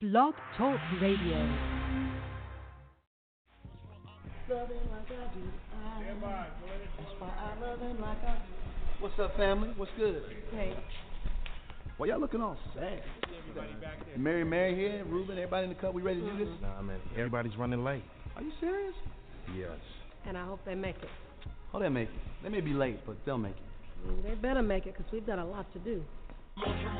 Blog Talk Radio. What's up, family? What's good? Hey. Why y'all looking all sad? Mary, Mary here, Ruben, everybody in the cup. We ready to do this? Nah, man. Everybody's running late. Are you serious? Yes. And I hope they make it. Oh, they'll make it. They may be late, but they'll make it. They better make it because we've got a lot to do. Giving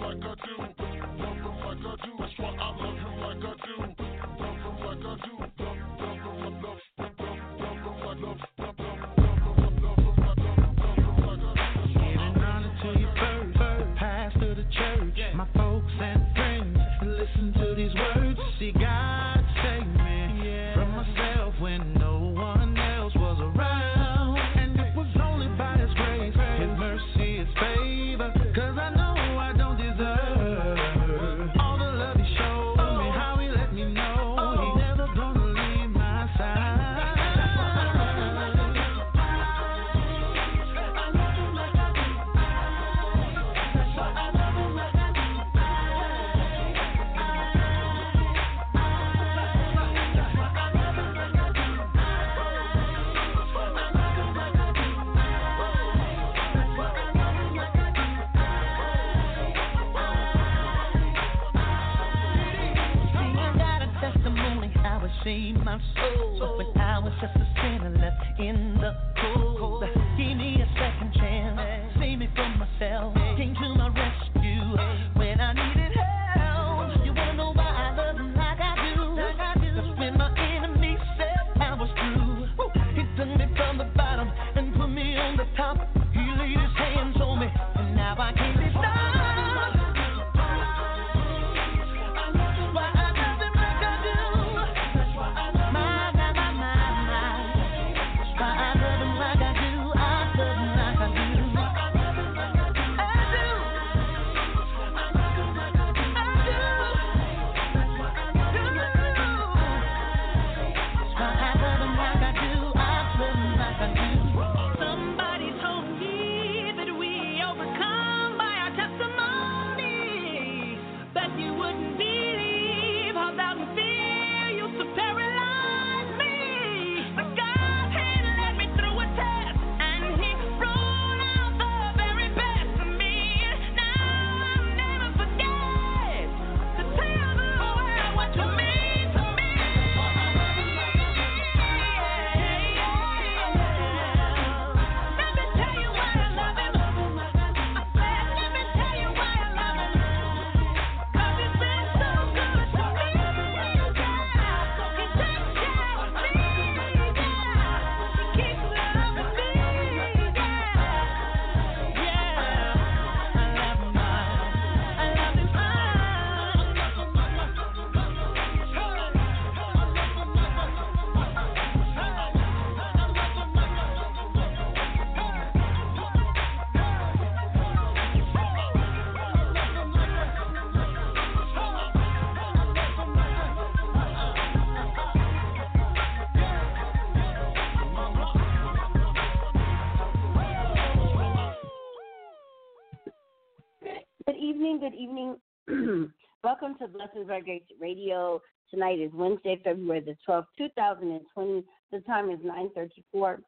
Blessings by Grace Radio. Tonight is Wednesday, February the 12th, 2020. The time is 9.34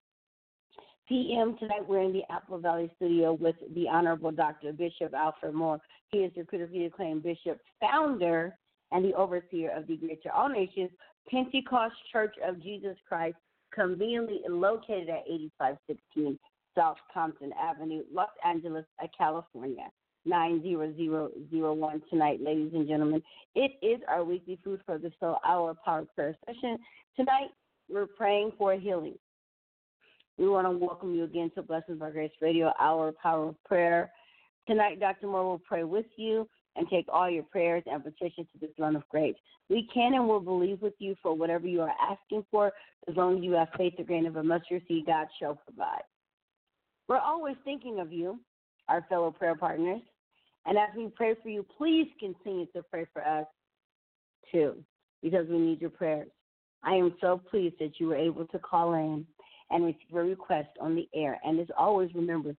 p.m. Tonight we're in the Apple Valley studio with the Honorable Dr. Bishop Alfred Moore. He is the critically acclaimed bishop, founder, and the overseer of the Greater All Nations Pentecost Church of Jesus Christ, conveniently located at 8516 South Compton Avenue, Los Angeles, California. 90001 tonight, ladies and gentlemen. It is our weekly Food for the Soul Hour Power Prayer session. Tonight, we're praying for healing. We want to welcome you again to Blessings by Grace Radio, Hour Power of Prayer. Tonight, Dr. Moore will pray with you. and take all your prayers and petitions to the throne of grace. We can and will believe with you for whatever you are asking for, as long as you have faith the grain of a mustard seed, God shall provide. We're always thinking of you, our fellow prayer partners. And as we pray for you, please continue to pray for us too, because we need your prayers. I am so pleased that you were able to call in and receive a request on the air. And as always, remember,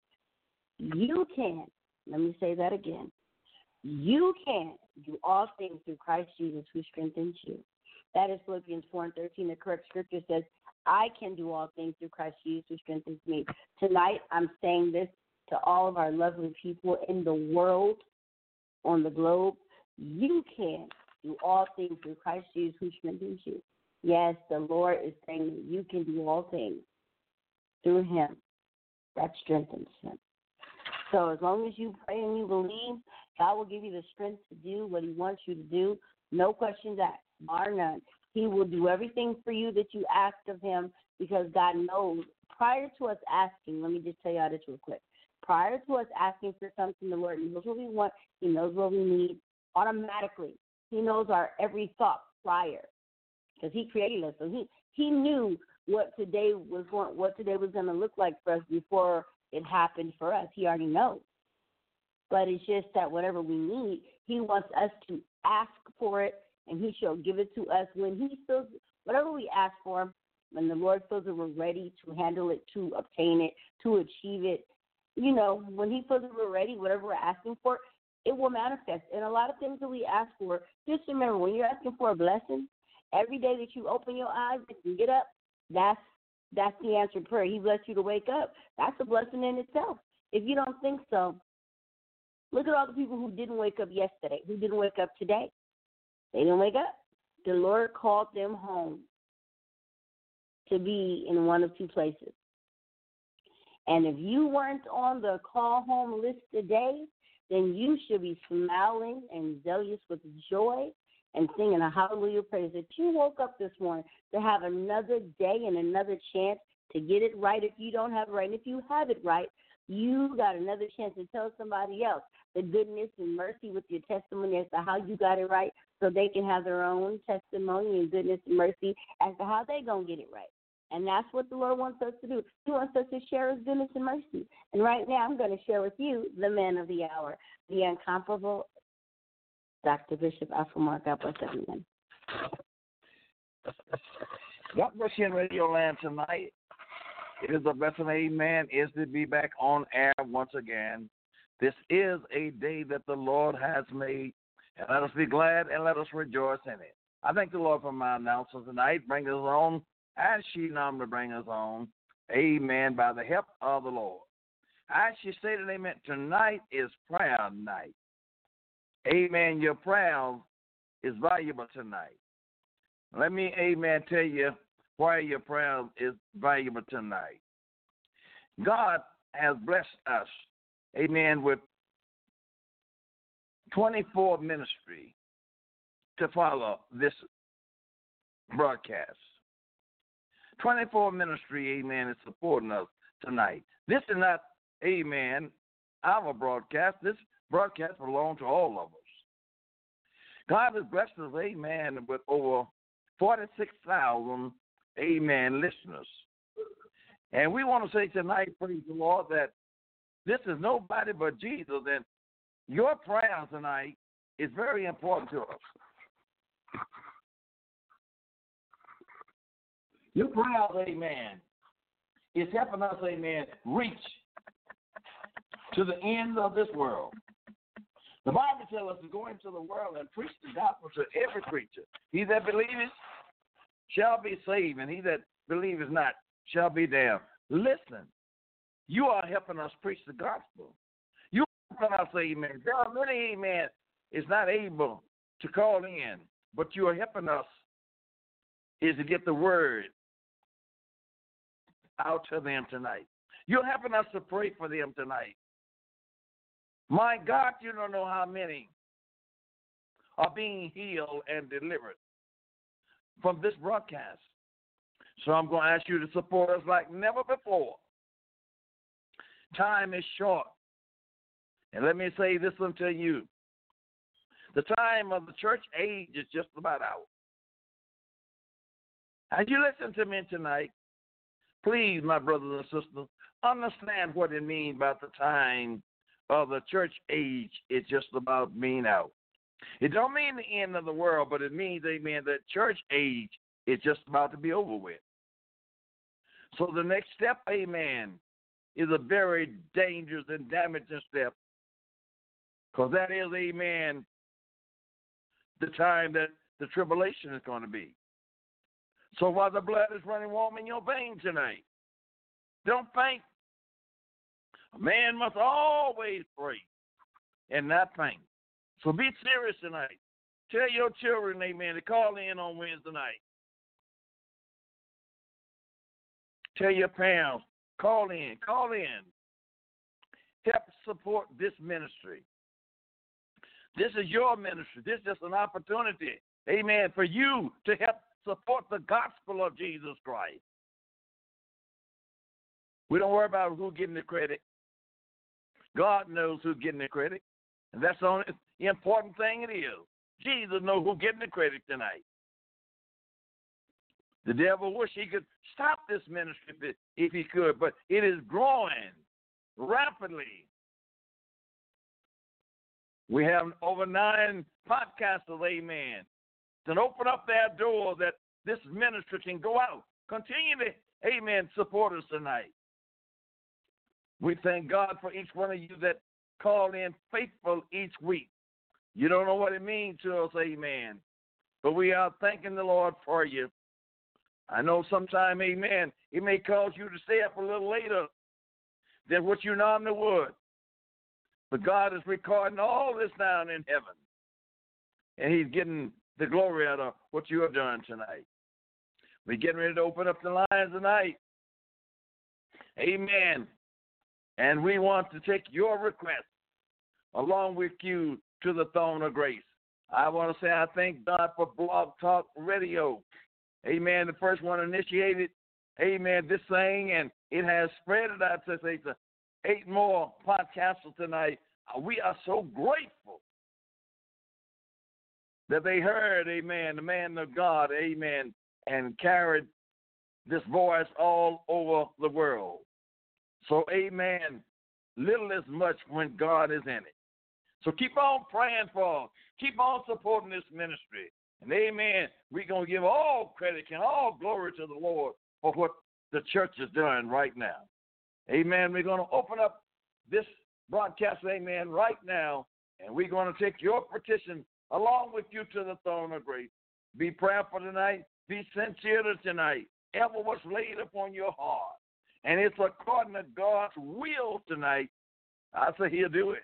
you can, let me say that again, you can do all things through Christ Jesus who strengthens you. That is Philippians 4 and 13. The correct scripture says, I can do all things through Christ Jesus who strengthens me. Tonight, I'm saying this to all of our lovely people in the world, on the globe. You can do all things through Christ Jesus who strengthens you. Yes, the Lord is saying that you can do all things through Him that strengthens Him. So as long as you pray and you believe, God will give you the strength to do what He wants you to do. No questions asked, bar none. He will do everything for you that you ask of Him because God knows. Prior to us asking, let me just tell y'all this real quick. Prior to us asking for something, the Lord knows what we want. He knows what we need automatically. He knows our every thought prior because He created us. So He He knew what today was going, what today was going to look like for us before it happened for us. He already knows. But it's just that whatever we need, He wants us to ask for it, and He shall give it to us when He feels whatever we ask for. When the Lord feels that we're ready to handle it, to obtain it, to achieve it, you know, when He feels we're ready, whatever we're asking for, it will manifest. And a lot of things that we ask for, just remember when you're asking for a blessing, every day that you open your eyes and get up, that's that's the answered prayer. He blessed you to wake up. That's a blessing in itself. If you don't think so, look at all the people who didn't wake up yesterday, who didn't wake up today. They didn't wake up. The Lord called them home to be in one of two places. And if you weren't on the call home list today, then you should be smiling and zealous with joy and singing a hallelujah praise that you woke up this morning to have another day and another chance to get it right if you don't have it right. And if you have it right, you got another chance to tell somebody else the goodness and mercy with your testimony as to how you got it right so they can have their own testimony and goodness and mercy as to how they going to get it right. And that's what the Lord wants us to do. He wants us to share His goodness and mercy. And right now, I'm going to share with you the man of the hour, the incomparable Dr. Bishop Alfred Moore. God bless everyone. God bless you in Radio Land tonight. It is a blessing, amen, is to be back on air once again. This is a day that the Lord has made, and let us be glad and let us rejoice in it. I thank the Lord for my announcer tonight. Bring us on, as she normally bring us on, amen, by the help of the Lord. As she stated, amen, tonight is prayer night. Amen. Your prayer is valuable tonight. Let me, amen, tell you why your prayer is valuable tonight. God has blessed us, amen, with 24 ministry to follow this broadcast. 24 ministry, amen, is supporting us tonight. This is not, amen, our broadcast. This broadcast belongs to all of us. God has blessed us, amen, with over 46,000, amen, listeners. And we want to say tonight, praise the Lord, that this is nobody but Jesus. And your prayer tonight is very important to us. Your prayer, amen, is helping us, amen, reach to the ends of this world. The Bible tells us to go into the world and preach the gospel to every creature. He that believeth shall be saved, and he that believeth not shall be damned. Listen, you are helping us preach the gospel. You are helping us, amen. There are many, amen, is not able to call in, but you are helping us is to get the word out to them tonight. You're helping us to pray for them tonight. My God, you don't know how many are being healed and delivered from this broadcast. So I'm going to ask you to support us like never before. Time is short. And let me say this unto you. The time of the church age is just about out. As you listen to me tonight, please, my brothers and sisters, understand what it means by the time of the church age is just about being out. It don't mean the end of the world, but it means, amen, that church age is just about to be over with. So the next step, amen, is a very dangerous and damaging step. Because that is, amen, the time that the tribulation is going to be. So while the blood is running warm in your veins tonight, don't faint. A man must always pray and not faint. So be serious tonight. Tell your children, amen, to call in on Wednesday night. Tell your parents, call in, call in. Help support this ministry. This is your ministry. This is just an opportunity, amen, for you to help support the gospel of Jesus Christ. We don't worry about who's getting the credit. God knows who's getting the credit. And that's the only important thing it is. Jesus knows who's getting the credit tonight. The devil wish he could stop this ministry if, if he could, but it is growing rapidly. We have over nine podcasters, amen, to open up that door that this ministry can go out. Continue to, amen, support us tonight. We thank God for each one of you that call in faithful each week. You don't know what it means to us, amen. But we are thanking the Lord for you. I know sometime, amen, it may cause you to stay up a little later than what you normally would. But God is recording all this down in heaven. And He's getting the glory out of what you have done tonight. We're getting ready to open up the lines tonight. Amen. And we want to take your request along with you to the throne of grace. I want to say I thank God for Blog Talk Radio. Amen. The first one initiated, amen, this thing, and it has spread it out to eight more podcasters tonight. Uh, we are so grateful that they heard, amen, the man of God, amen, and carried this voice all over the world. So, amen. Little as much when God is in it. So keep on praying for, keep on supporting this ministry. And amen. We're going to give all credit and all glory to the Lord for what the church is doing right now. Amen. We're going to open up this broadcast, amen, right now. And we're going to take your petition along with you to the throne of grace. Be prayerful tonight. Be sincere tonight. Ever what's laid upon your heart and it's according to God's will tonight, I say He'll do it.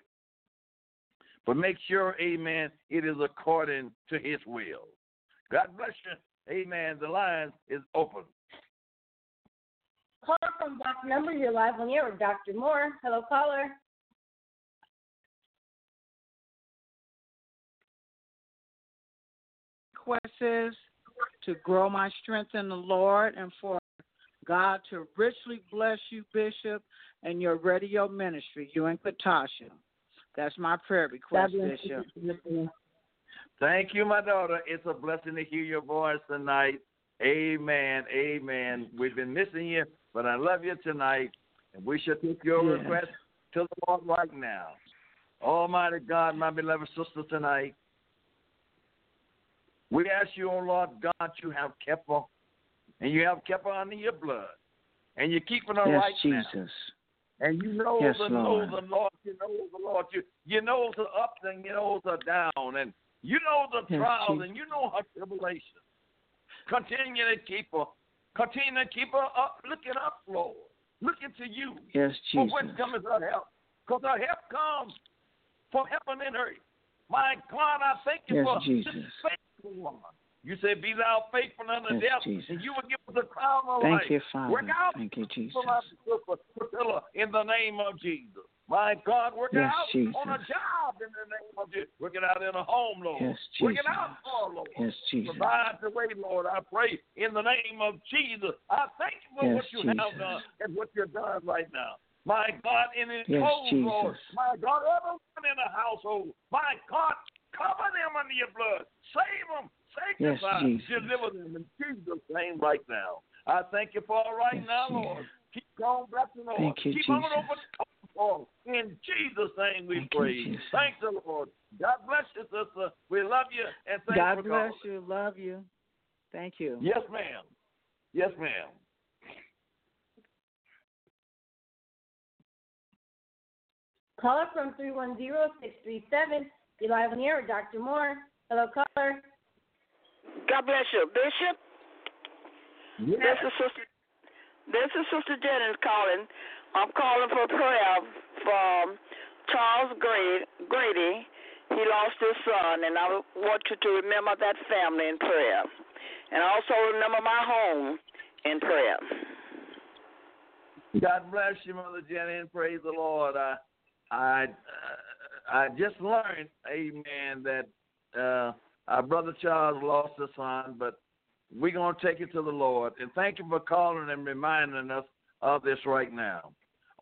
But make sure, amen, it is according to His will. God bless you. Amen. The line is open. Caller from Black Number, you're live on air with Dr. Moore. Hello, caller. Request to grow my strength in the Lord and for God to richly bless you, Bishop, and your radio ministry, you and Katasha. That's my prayer request, Bishop. Thank you, my daughter. It's a blessing to hear your voice tonight. Amen. Amen. We've been missing you, but I love you tonight, and we shall take your yes. request to the Lord right now. Almighty God, my beloved sister, tonight, we ask you, oh Lord God, you have kept her and you have kept her under your blood, and you're keeping her yes, right Jesus. now. And you know yes, the Lord. know the Lord, you know the Lord, you you know the ups and you know the down, and you know the Yes, trials Jesus. and you know her tribulation. Continue to keep her, continue to keep her up, looking up, Lord, looking to you. Yes, For Jesus. when cometh her help? Because her help comes from heaven and earth. My God, I thank you Yes, for Jesus. this faithful woman. You said, Be thou faithful unto Yes, death, Jesus. and you will give us a crown of Thank life. you, Father. Work out Thank you, Jesus. for my sister Priscilla in the name of Jesus. My God, work Yes, out Jesus. on a job in the name of Jesus. Work it out in a home, Lord. Yes, Work it out for Lord. Yes, Jesus. Provide the way, Lord. I pray in the name of Jesus. I thank you for Yes, what you have done and what you're doing right now. My God, in his Yes, home, Lord. My God, everyone in the household. My God, Cover them under your blood. Save them. Sanctify. Jesus. Deliver them in Jesus' name right now. I thank you for it right Yes, now, Jesus. Lord. Keep on blessing, Lord. Thank you, Keep on Jesus. over Lord. In Jesus' name we Thank pray. Jesus. Thanks the Lord. God bless you, sister. We love you and thank God you for it. God bless calling. you. Love you. Thank you. Yes, ma'am. Yes, ma'am. Caller from 310-637. You're live on the air with Dr. Moore. Hello, caller. God bless you, Bishop. This is Sister. This is Sister Jennings calling. I'm calling for prayer from Charles Grady. Grady. He lost his son, and I want you to remember that family in prayer, and also remember my home in prayer. God bless you, Mother Jenny, and praise the Lord. I, I, uh, I just learned, Amen, that uh, our brother Charles lost a son, but we're gonna take it to the Lord. And thank you for calling and reminding us of this right now.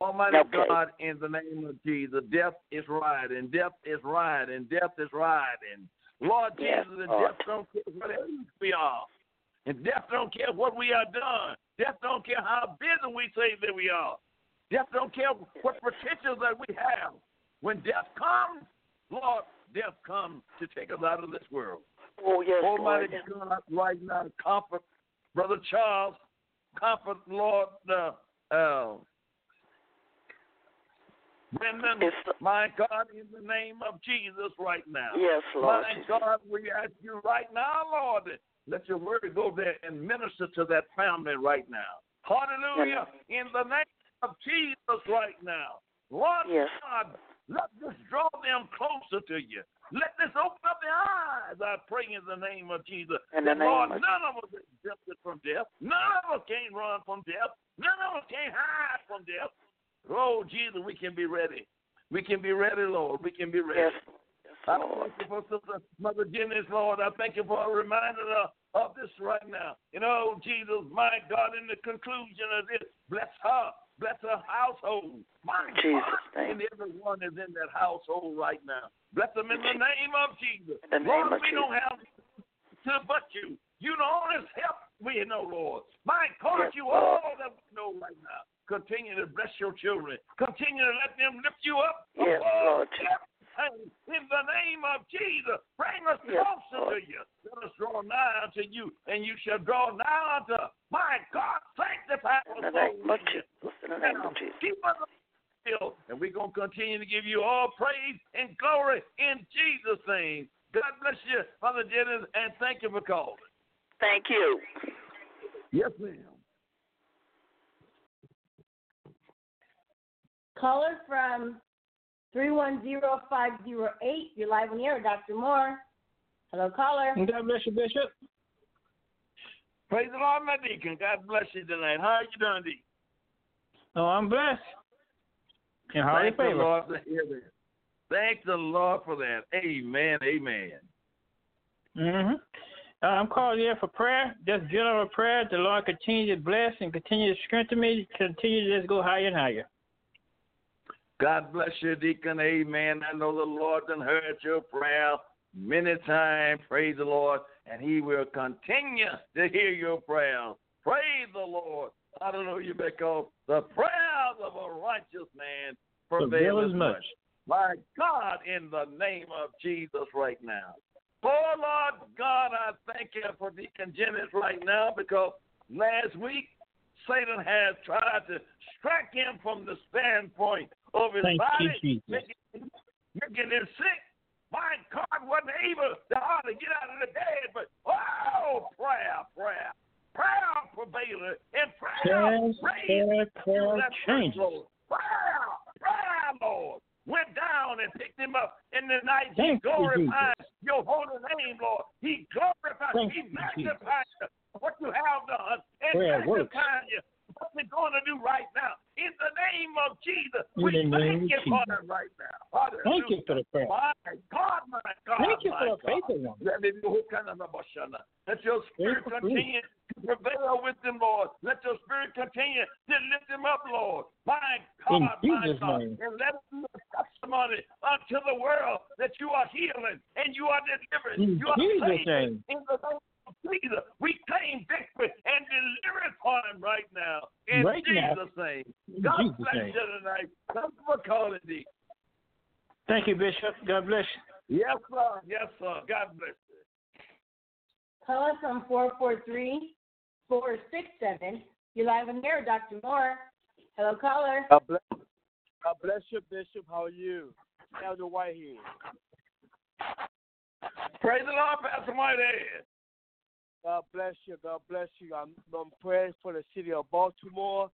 Almighty Okay. God, in the name of Jesus, death is right, and death is right, and death is right, and Lord Yes, Jesus, and Lord. death don't care what age we are. And death don't care what we are done. Death don't care how busy we say that we are. Death don't care what potential that we have. When death comes, Lord, death comes to take us out of this world. Oh yes, Almighty Lord. God, right now, comfort Brother Charles, comfort Lord uh, uh, Brendan, Yes, my God, in the name of Jesus, right now. Yes, Lord. My God, we ask you right now, Lord, let your word go there and minister to that family right now. Hallelujah. In the name of Jesus right now. Lord Yes. God, let this draw them closer to you. Let this open up their eyes, I pray in the name of Jesus. In the That, Lord, of- none of us is exempted from death. None of us can run from death. None of us can hide from death. Oh, Jesus, we can be ready. We can be ready, Lord. We can be ready. Yes. Yes, I thank you for Sister Mother Jennings, Lord. I thank you for a reminder of this right now. You oh, know, Jesus, my God, in the conclusion of this, bless her, bless her household. My Jesus' God, name. and everyone is in that household right now. Bless them in the name of Jesus. In the name Lord, of we Jesus. don't have to but you. You the only help we know, Lord. My God, Yes, you Lord. all that we know right now. Continue to bless your children. Continue to let them lift you up. Yes, Lord. Everything. In the name of Jesus, bring us Yes, closer to you. Let us draw nigh unto you, and you shall draw nigh unto my God. Sanctify In the us, name Lord. of Jesus. In the name of Jesus. Keep us still, and we're going to continue to give you all praise and glory in Jesus' name. God bless you, Father Jennings, and thank you for calling. Thank you. Yes, ma'am. Caller from 310508. You're live on the air with Dr. Moore. Hello, caller. God bless you, Bishop. Praise the Lord, my deacon. God bless you tonight. How are you doing, deacon? Oh, I'm blessed. And how are you Thank the? Lord for that. Thank the Lord for that. Amen. Amen. Mm-hmm. Uh, I'm calling here for prayer, just general prayer. The Lord continue to bless and continue to strengthen me, continue to just go higher and higher. God bless you, Deacon. Amen. I know the Lord done heard your prayer many times. Praise the Lord. And he will continue to hear your prayer. Praise the Lord. Hallelujah. Because the prayers of a righteous man prevail as much. My God, in the name of Jesus right now. Oh, Lord God, I thank you for Deacon Jennings right now because last week Satan has tried to strike him from the standpoint of his Thank body, making, making him sick. My God wasn't able to hardly get out of the bed, but oh, prayer, prayer, prayer prevailed, and prayer prayer, prayer changes. Lord. Prayer, prayer, Lord. Went down and picked him up in the night. Thank he you, glorified your holy name, Lord. He glorified, Thank he you, magnified you what you have done and Prayer works. magnify you what we're going to do right now. In the name of Jesus, we thank you for Jesus. it right now. Hallelujah. Thank you for the prayer. My God, my God. Thank you for the God. faith Let your spirit continue to prevail with them, Lord. Let your spirit continue to lift them up, Lord. My God, In my Jesus' God. name. And let a testimony unto the world that you are healing and you are delivering. In you are Jesus' saving. name. In the name of Jesus, we claim victory and deliverance for him right now. In Right now. Jesus' name. God Jesus' bless name. you tonight. Thank you for calling me. Thank you, Bishop. God bless you. Yes, sir. Yes, sir. God bless you. Call us on 443 467. You're live on air, Dr. Moore. Hello, caller. God bless, God bless you, Bishop. How are you? Elder Whitehead. Praise the Lord, Pastor Whitehead. God bless you. God bless you. I'm, I'm praying for the city of Baltimore.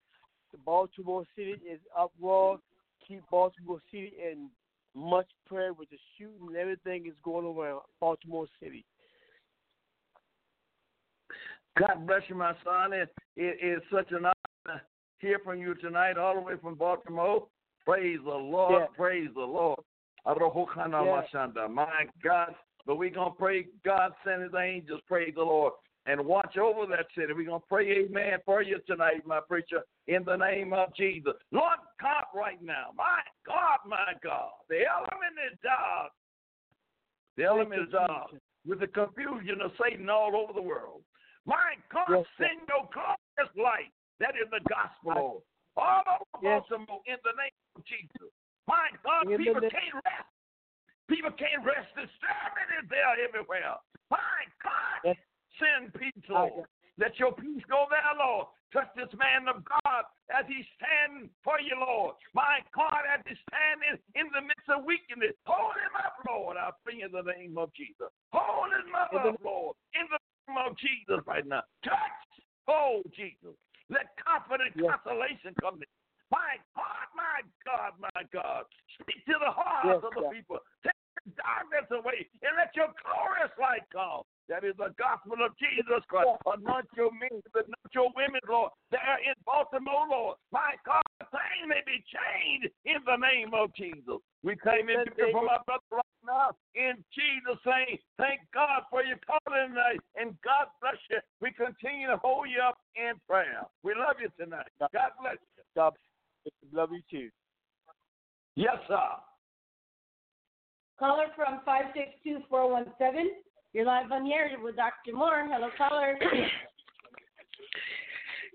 The Baltimore city is uproar. Keep Baltimore city in much prayer with the shooting and everything is going on around Baltimore City. God bless you, my son. It, it is such an honor to hear from you tonight, all the way from Baltimore. Praise the Lord. Yeah. Praise the Lord. Yeah. My God. But we're going to pray God send his angels. Praise the Lord. And watch over that city. We're going to pray amen for you tonight, my preacher, in the name of Jesus. Lord God, right now. My God, my God. The element is dark. The element is dark with the confusion of Satan all over the world. My God, Yes, send your glorious light. That is the gospel, All over Yes. Baltimore in the name of Jesus. My God, In people can't rest. People can't rest. Disturbing is there everywhere. My God, Yes. send peace, My Lord. Let your peace go there, Lord. Touch this man of God as he stands for you, Lord. My God, as he standing in the midst of weakness. Hold him up, Lord. I pray in the name of Jesus. Hold his mother up, Lord. In the name of Jesus right now. Touch. Oh, Jesus. Let confident Yes. consolation come in. My God, my God, my God. Speak to the hearts Yes, of the sir. people. Take the darkness away and let your glorious light come. That is the gospel of Jesus Christ. Anoint your men, anoint your women, Lord. There in Baltimore, Lord. My God, things may be changed in the name of Jesus. We claim it from our brother right now in Jesus' name. Thank God for your calling tonight, and God bless you. We continue to hold you up in prayer. We love you tonight. God bless you. God bless you. Love you too. Yes, sir. Caller from 562417. You're live on the air with Dr. Moore. Hello, caller.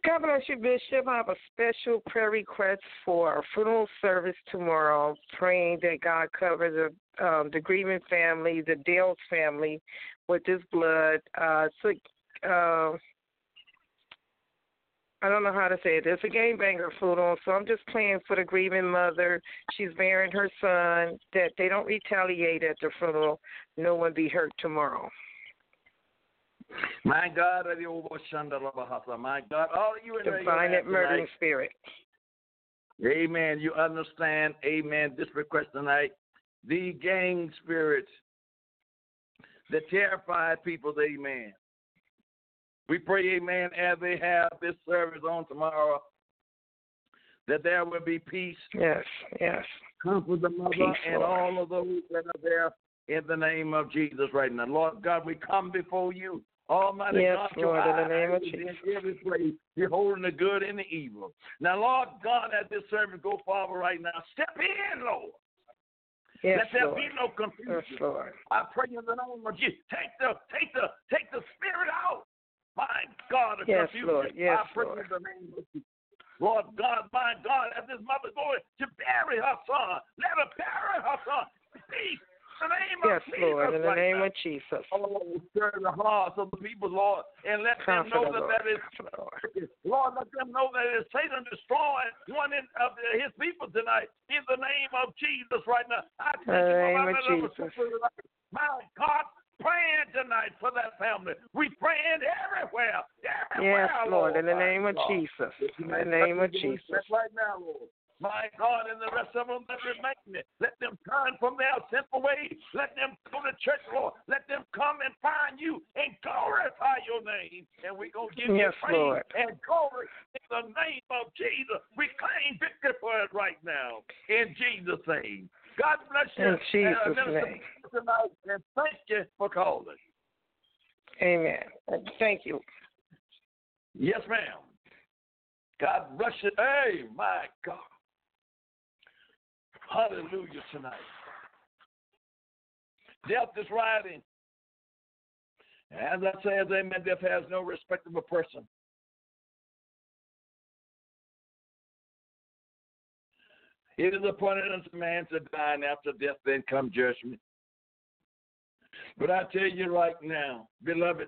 God bless you, Bishop. I have a special prayer request for a funeral service tomorrow. Praying that God covers the um, the grieving family, the Dale's family, with His blood. Uh, so, uh, I don't know how to say it. It's a gangbanger funeral, so I'm just praying for the grieving mother. She's burying her son. That they don't retaliate at the funeral. No one be hurt tomorrow. My God, my God, all you in Divine at murdering tonight. spirit. Amen. You understand, amen, this request tonight. The gang spirits that terrify people, amen. We pray, amen, as they have this service on tomorrow, that there will be peace. Yes, yes. Comfort the mother Peace, and Lord. all of those that are there in the name of Jesus right now. Lord God, we come before you. Almighty Yes, God, Lord, in the name of Jesus. in every place. You're holding the good and the evil. Now, Lord God, as this service go forward right now, step in, Lord. Yes, Let there Lord. be no confusion. Yes, Lord. I pray in the name of Jesus. Take the take the take the spirit out. My God, Yes, confusion. Lord. Yes, I Lord. the name of Jesus. Lord God, my God, as this mother going to bury her son, let her bury her son. Peace. In the name Yes, of Jesus. Lord, in the right name now. of Jesus. Oh, stir the hearts of the people, Lord, and let them know that Lord. that is, Lord, let them know that it's Satan destroying one in, of his people tonight. In the name of Jesus, right now, I thank the you name of Jesus. My God, praying tonight for that family. We praying everywhere, everywhere, Yes, Lord, in the name of. Jesus. In the name of Jesus. Right now, Lord. My God, and the rest of them that remain, let them turn from their sinful ways. Let them go to church, Lord. Let them come and find you and glorify your name. And we're going to give Yes, you praise Lord. and glory in the name of Jesus. We claim victory for it right now in Jesus' name. God bless you. In Jesus' uh, Minister name. tonight and thank you for calling. Amen. Thank you. Yes, ma'am. God bless you. Hey, my God. Hallelujah tonight. Death is riding. As I say, as amen, death has no respect of a person. It is appointed unto man to die, and after death then come judgment. But I tell you right now, beloved,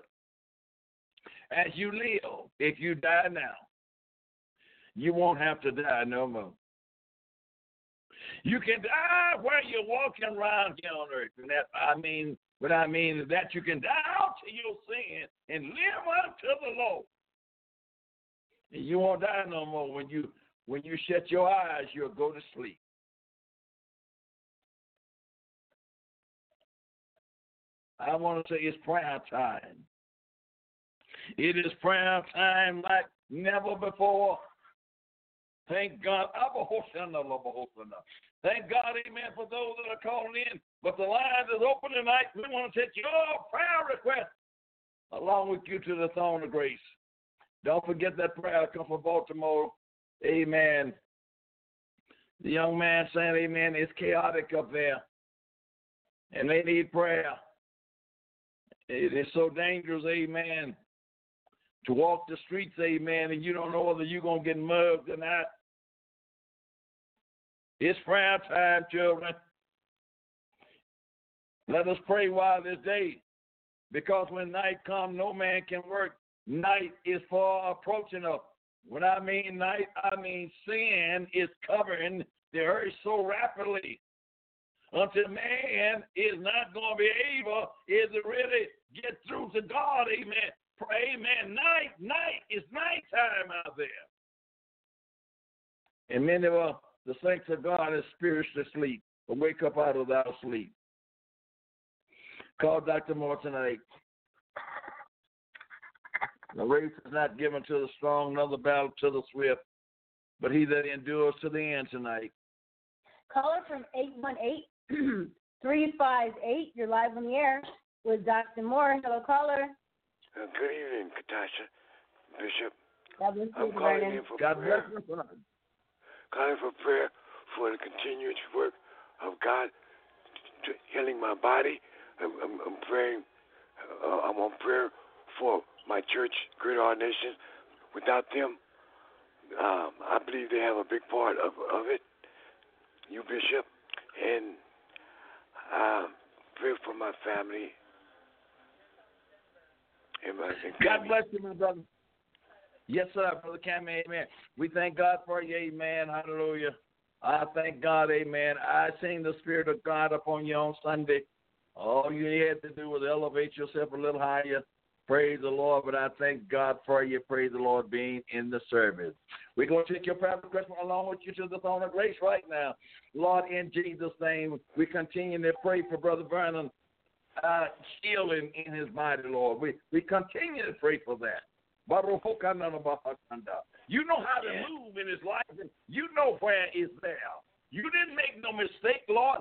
as you live, if you die now, you won't have to die no more. You can die where you're walking around here on earth. And that I mean what I mean is that you can die to your sin and live unto the Lord. And you won't die no more when you when you shut your eyes, you'll go to sleep. I want to say it's prayer time. It is prayer time like never before. Thank God. Thank God, amen, for those that are calling in. But the line is open tonight. We want to take your prayer request along with you to the throne of grace. Don't forget that prayer come from Baltimore. Amen. The young man saying, Amen, it's chaotic up there. And they need prayer. It is so dangerous, amen, to walk the streets, amen, and you don't know whether you're going to get mugged or not. It's prayer time, children. Let us pray while this day, because when night comes, no man can work. Night is far approaching us. When I mean night, I mean sin is covering the earth so rapidly until man is not going to be able is to really get through to God. Amen. Pray, amen. Night, night is nighttime out there. And many of uh, the saints of God is spiritually asleep, but wake up out of that sleep. Call Dr. Moore tonight. The race is not given to the strong, nor the battle to the swift, but he that endures to the end tonight. Caller from 818-358. You're live on the air with Dr. Moore. Hello, caller. Uh, good evening, Katasha, Bishop. God bless you, I'm calling Vernon. in for God prayer. bless. Calling for prayer for the continuous work of God to healing my body. I'm, I'm, I'm praying. Uh, I'm on prayer for my church, Greater All Nation. Without them, um, I believe they have a big part of, of it. You, Bishop, and uh, pray for my family. And my, and God bless you, my brother. Yes, sir, Brother Cammy, amen. We thank God for you, amen. Hallelujah. I thank God, amen. I seen the Spirit of God upon you on Sunday. All you had to do was elevate yourself a little higher. Praise the Lord, but I thank God for you. Praise the Lord being in the service. We're going to take your prayer request along with you to the throne of grace right now. Lord, in Jesus' name, we continue to pray for Brother Vernon uh, healing in his body, Lord. We, we continue to pray for that. You know how to move in his life, and you know where it's there. You didn't make no mistake, Lord,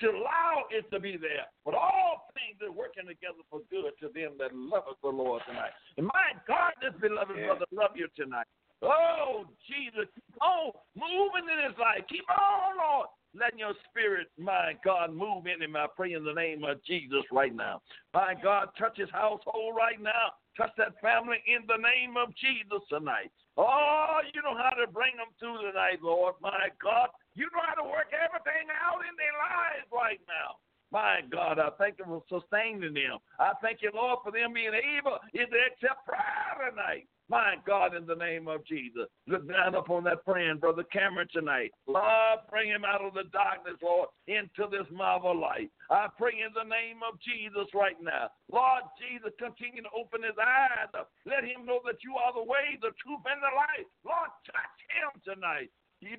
to allow it to be there. But all things are working together for good to them that love the Lord tonight. And my God, this beloved brother love you tonight. Oh, Jesus, oh, keep on moving in his life. Keep on, Lord. Letting your spirit, my God, move in him. I pray in the name of Jesus right now. My God, touch his household right now. Touch that family in the name of Jesus tonight. Oh, you know how to bring them through tonight, Lord. My God, you know how to work everything out in their lives right now. My God, I thank you for sustaining them. I thank you, Lord, for them being able to accept prayer tonight. My God, in the name of Jesus, look down upon that friend, Brother Cameron, tonight. Lord, bring him out of the darkness, Lord, into this marvel light. I pray in the name of Jesus right now. Lord Jesus, continue to open his eyes. Let him know that you are the way, the truth, and the life. Lord, touch him tonight. In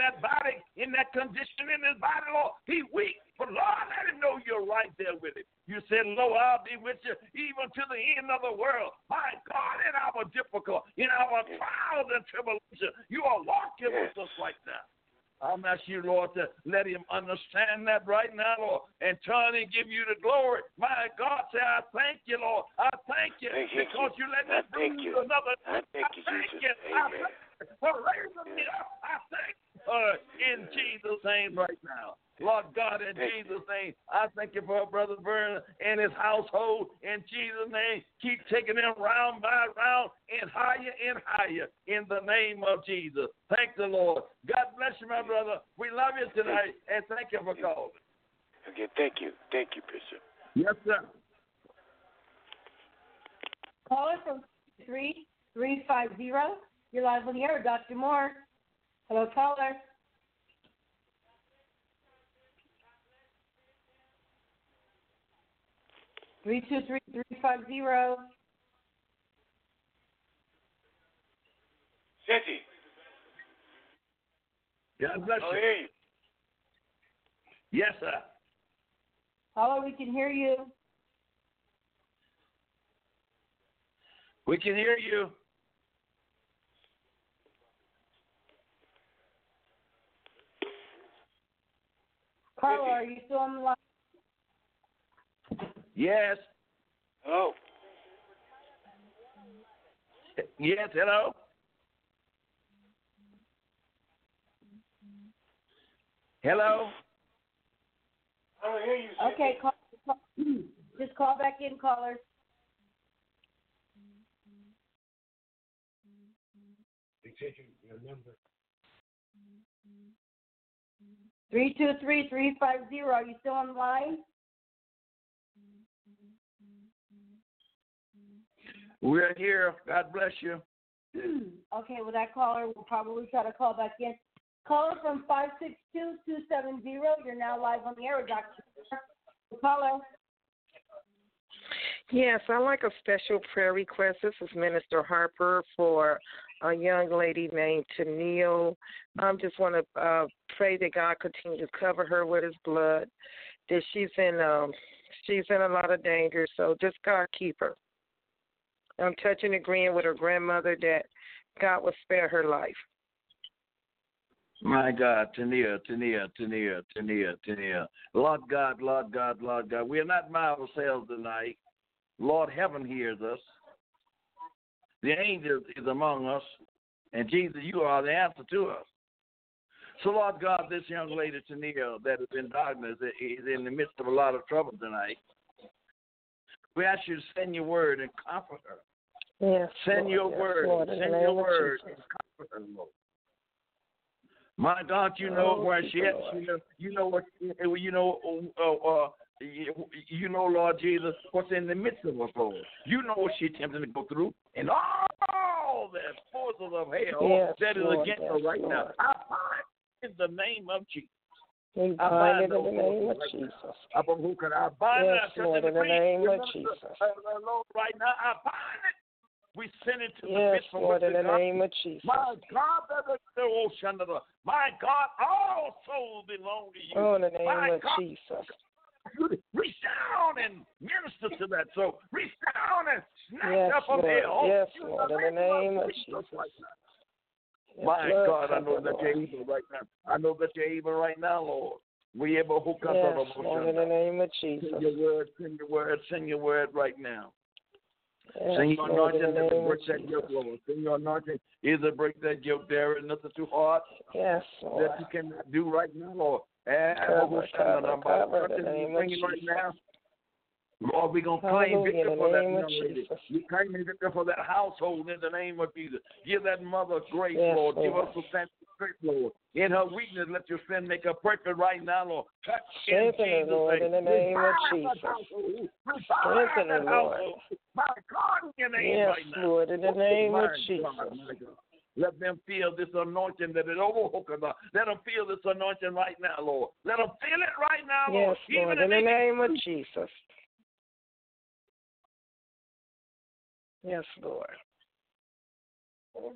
that body, in that condition in his body, Lord, he weak. But Lord, let him know you're right there with him. You said, Lo, I'll be with you even to the end of the world. My God, in our difficult, in our trials and tribulation, you are walking with us right now. I'm asking you, Lord, to let him understand that right now, Lord, and turn and give you the glory. My God, say, I thank you, Lord. I thank you Thank because you. you let me you. another I thank you, I thank Jesus. you. I Amen. thank you for raising me up. I thank you uh, in Jesus' name right now. Lord God, in Jesus' name, I thank you for Brother Vernon and his household. In Jesus' name, keep taking them round by round and higher and higher in the name of Jesus. Thank the Lord. God bless you, my brother. We love you tonight, and thank you for calling. Okay, thank you. Thank you, Bishop. Yes, sir. Caller from three three five zero. You're live on the air, Dr. Moore. Hello, caller. Three two three three five zero. City. God bless I'll you. hear you. Yes, sir. Caller, we can hear you. We can hear you. Caller, are you still on the line? Yes. Hello. Yes, hello. Hello. I don't hear you. Okay, call, call, just call back in, caller. Your number. Three two three three five zero. Are you still on line? We're here. God bless you. okay, well that caller will probably try to call back in. Caller from five six two two seven zero. You're now live on the air, Doctor. Caller. Yes, I like a special prayer request. This is Minister Harper for a young lady named Tennille. I just want to uh, pray that God continue to cover her with His blood. That she's in um, she's in a lot of danger, so just God keep her. I'm touching agreeing with her grandmother that God will spare her life. My God, Tania, Tania, Tania, Tania, Tania. Lord God, Lord God, Lord God. We are not by ourselves tonight. Lord, heaven hears us. The angel is among us. And Jesus, you are the answer to us. So, Lord God, this young lady, Tania, that is in darkness, is in the midst of a lot of trouble tonight. We ask you to send your word and comfort her. Yes. Send Lord, your yes, word. Lord, Send your word and comfort her, Lord. My God, you know Oh, where she is. You know, you know what. You know, uh, uh, you, you know, Lord Jesus, what's in the midst of us, Lord. You know what she's attempting to go through, and all the forces of hell Yes, that is Lord, against yes, her right Lord. now. I bind in the name of Jesus. We I bind in the name of forces right now. Jesus. Bind- who can I bind Yes. Lord, in the name of Jesus. Lord, right now, I bind it. We send it to the Yes, from Lord, in the comes. name of Jesus. My God, the ocean of the. My God, all souls belong to you. Oh, in the name My of God, Jesus. Reach down and minister to that soul. Reach down and snatch Yes, up Lord. hell. Oh, yes, In Lord, in the name of Jesus. Yes, My Lord, God, I know that you're able right now. I know that you're able right now, Lord. We able to hook up Yes, the Lord, in the name of Jesus. Send your word, send your word, send your word right now. Yes, Send your Lord, in anointing that break that yoke, Lord. Send your anointing either break that yoke there and nothing too hard Yes, Lord. that you can do right now, Lord. And Cover, cover, cover in the name of right Jesus. Lord, we're going to claim victory for that name of young lady. We claim victory for that household in the name of Jesus. Give that mother grace, Yes, Lord. Give us the sense of strength, Lord. In her weakness, let your sin make her perfect right now, Lord. Touch in Strengthen her, Lord, in the name of Jesus. household. Revive Strengthen her, Lord. household. My God, in your name Yes. Lord, in the name of Jesus. God, my God. Let them feel this anointing that is overhooking them. Let them feel this anointing right now, Lord. Let them feel it right now, Lord. Yes, Lord, Even in the if name of Jesus. Yes, Lord. Oh,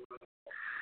Mm-hmm.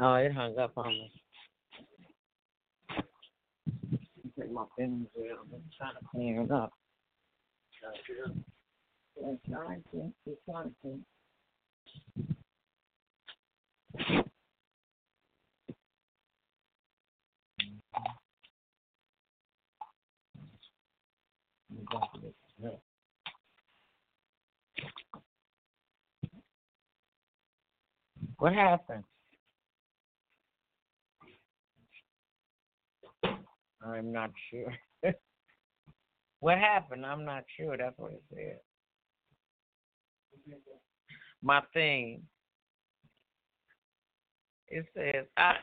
Oh, it hung up on me. Take my fingers out. I'm trying to clear it up. I'm. I'm trying to. What happened? I'm not sure. what happened? I'm not sure. That's what it said. My thing. It says I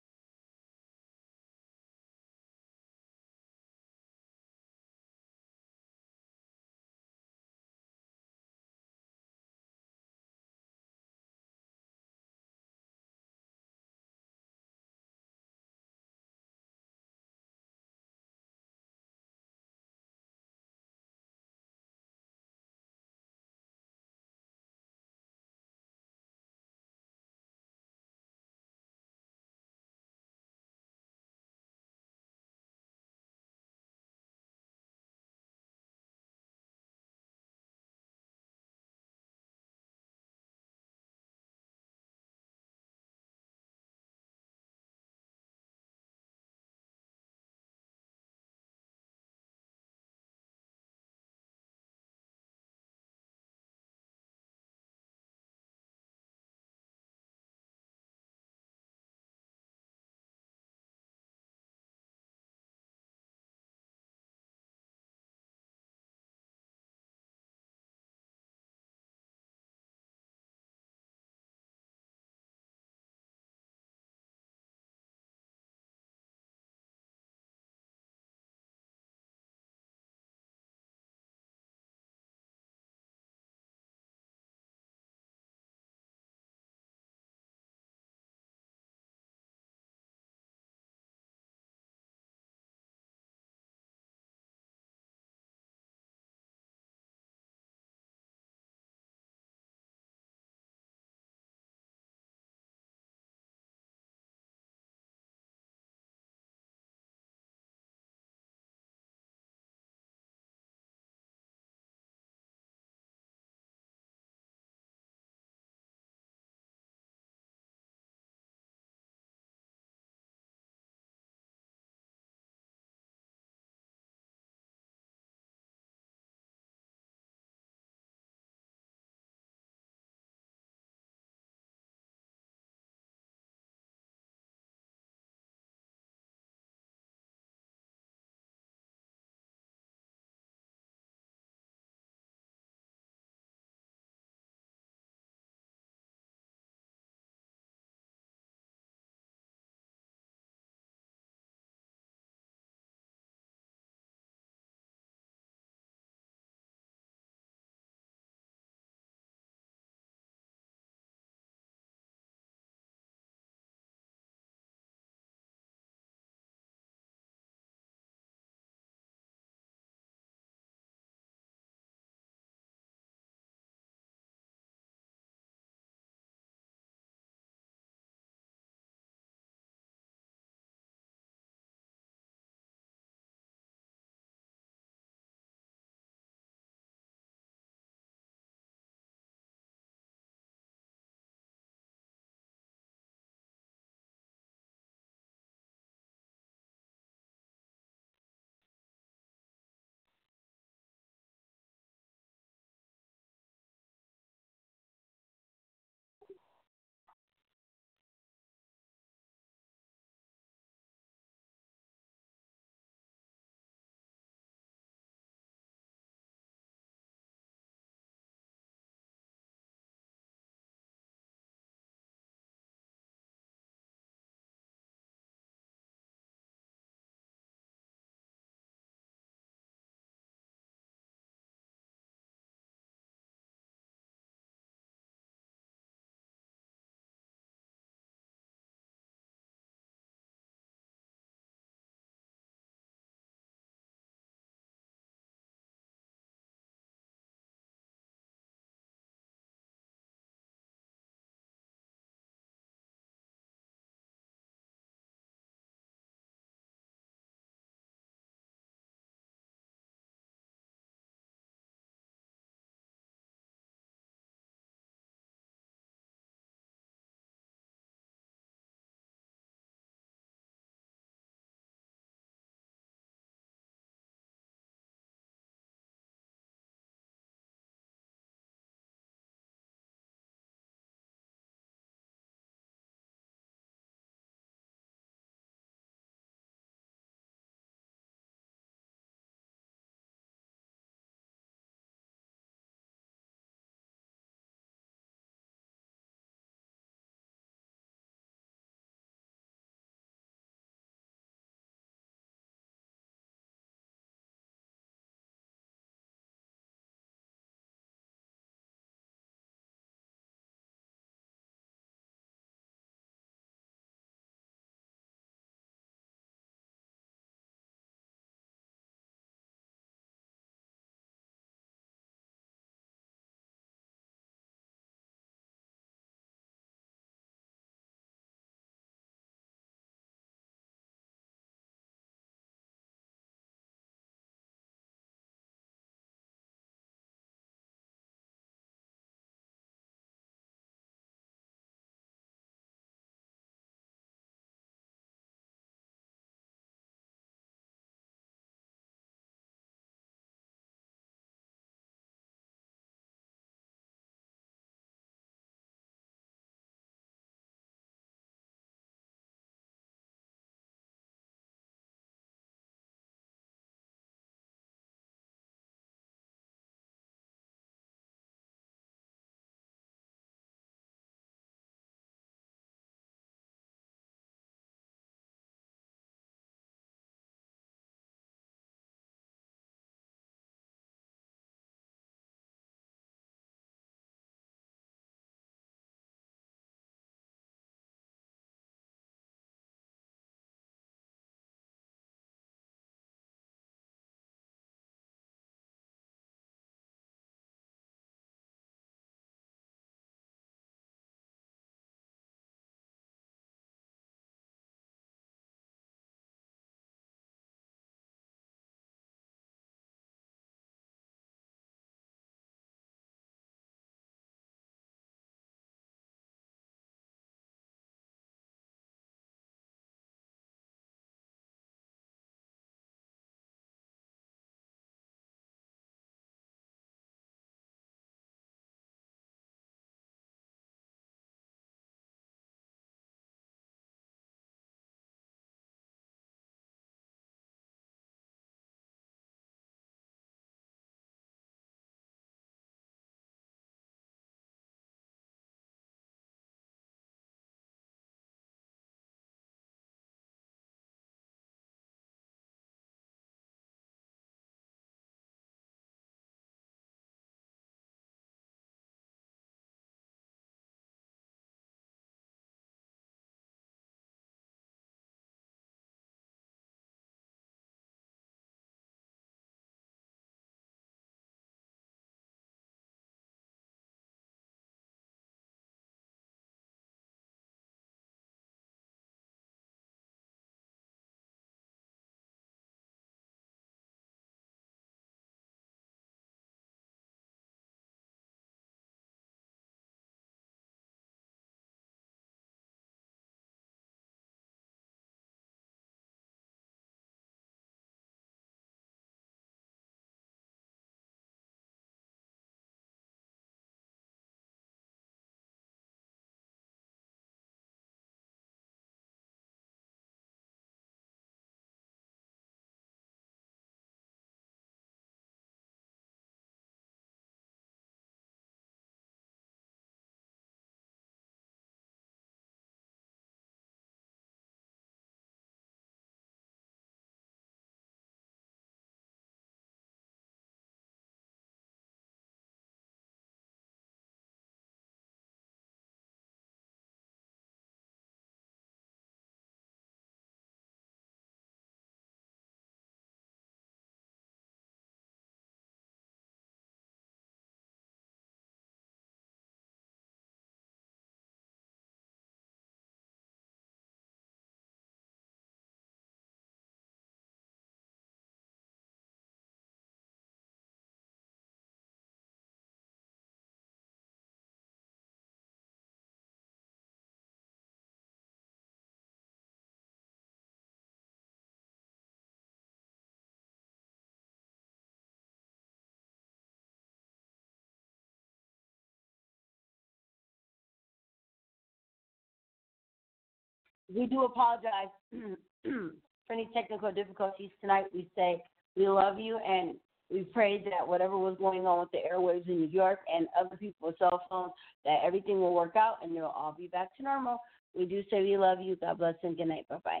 we do apologize for any technical difficulties tonight. We say we love you and we pray that whatever was going on with the airwaves in New York and other people's cell phones, that everything will work out and they'll all be back to normal. We do say we love you. God bless and good night. Bye bye.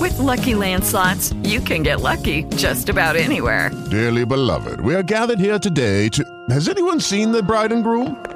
With Lucky Land slots, you can get lucky just about anywhere. Dearly beloved, we are gathered here today to. Has anyone seen the bride and groom?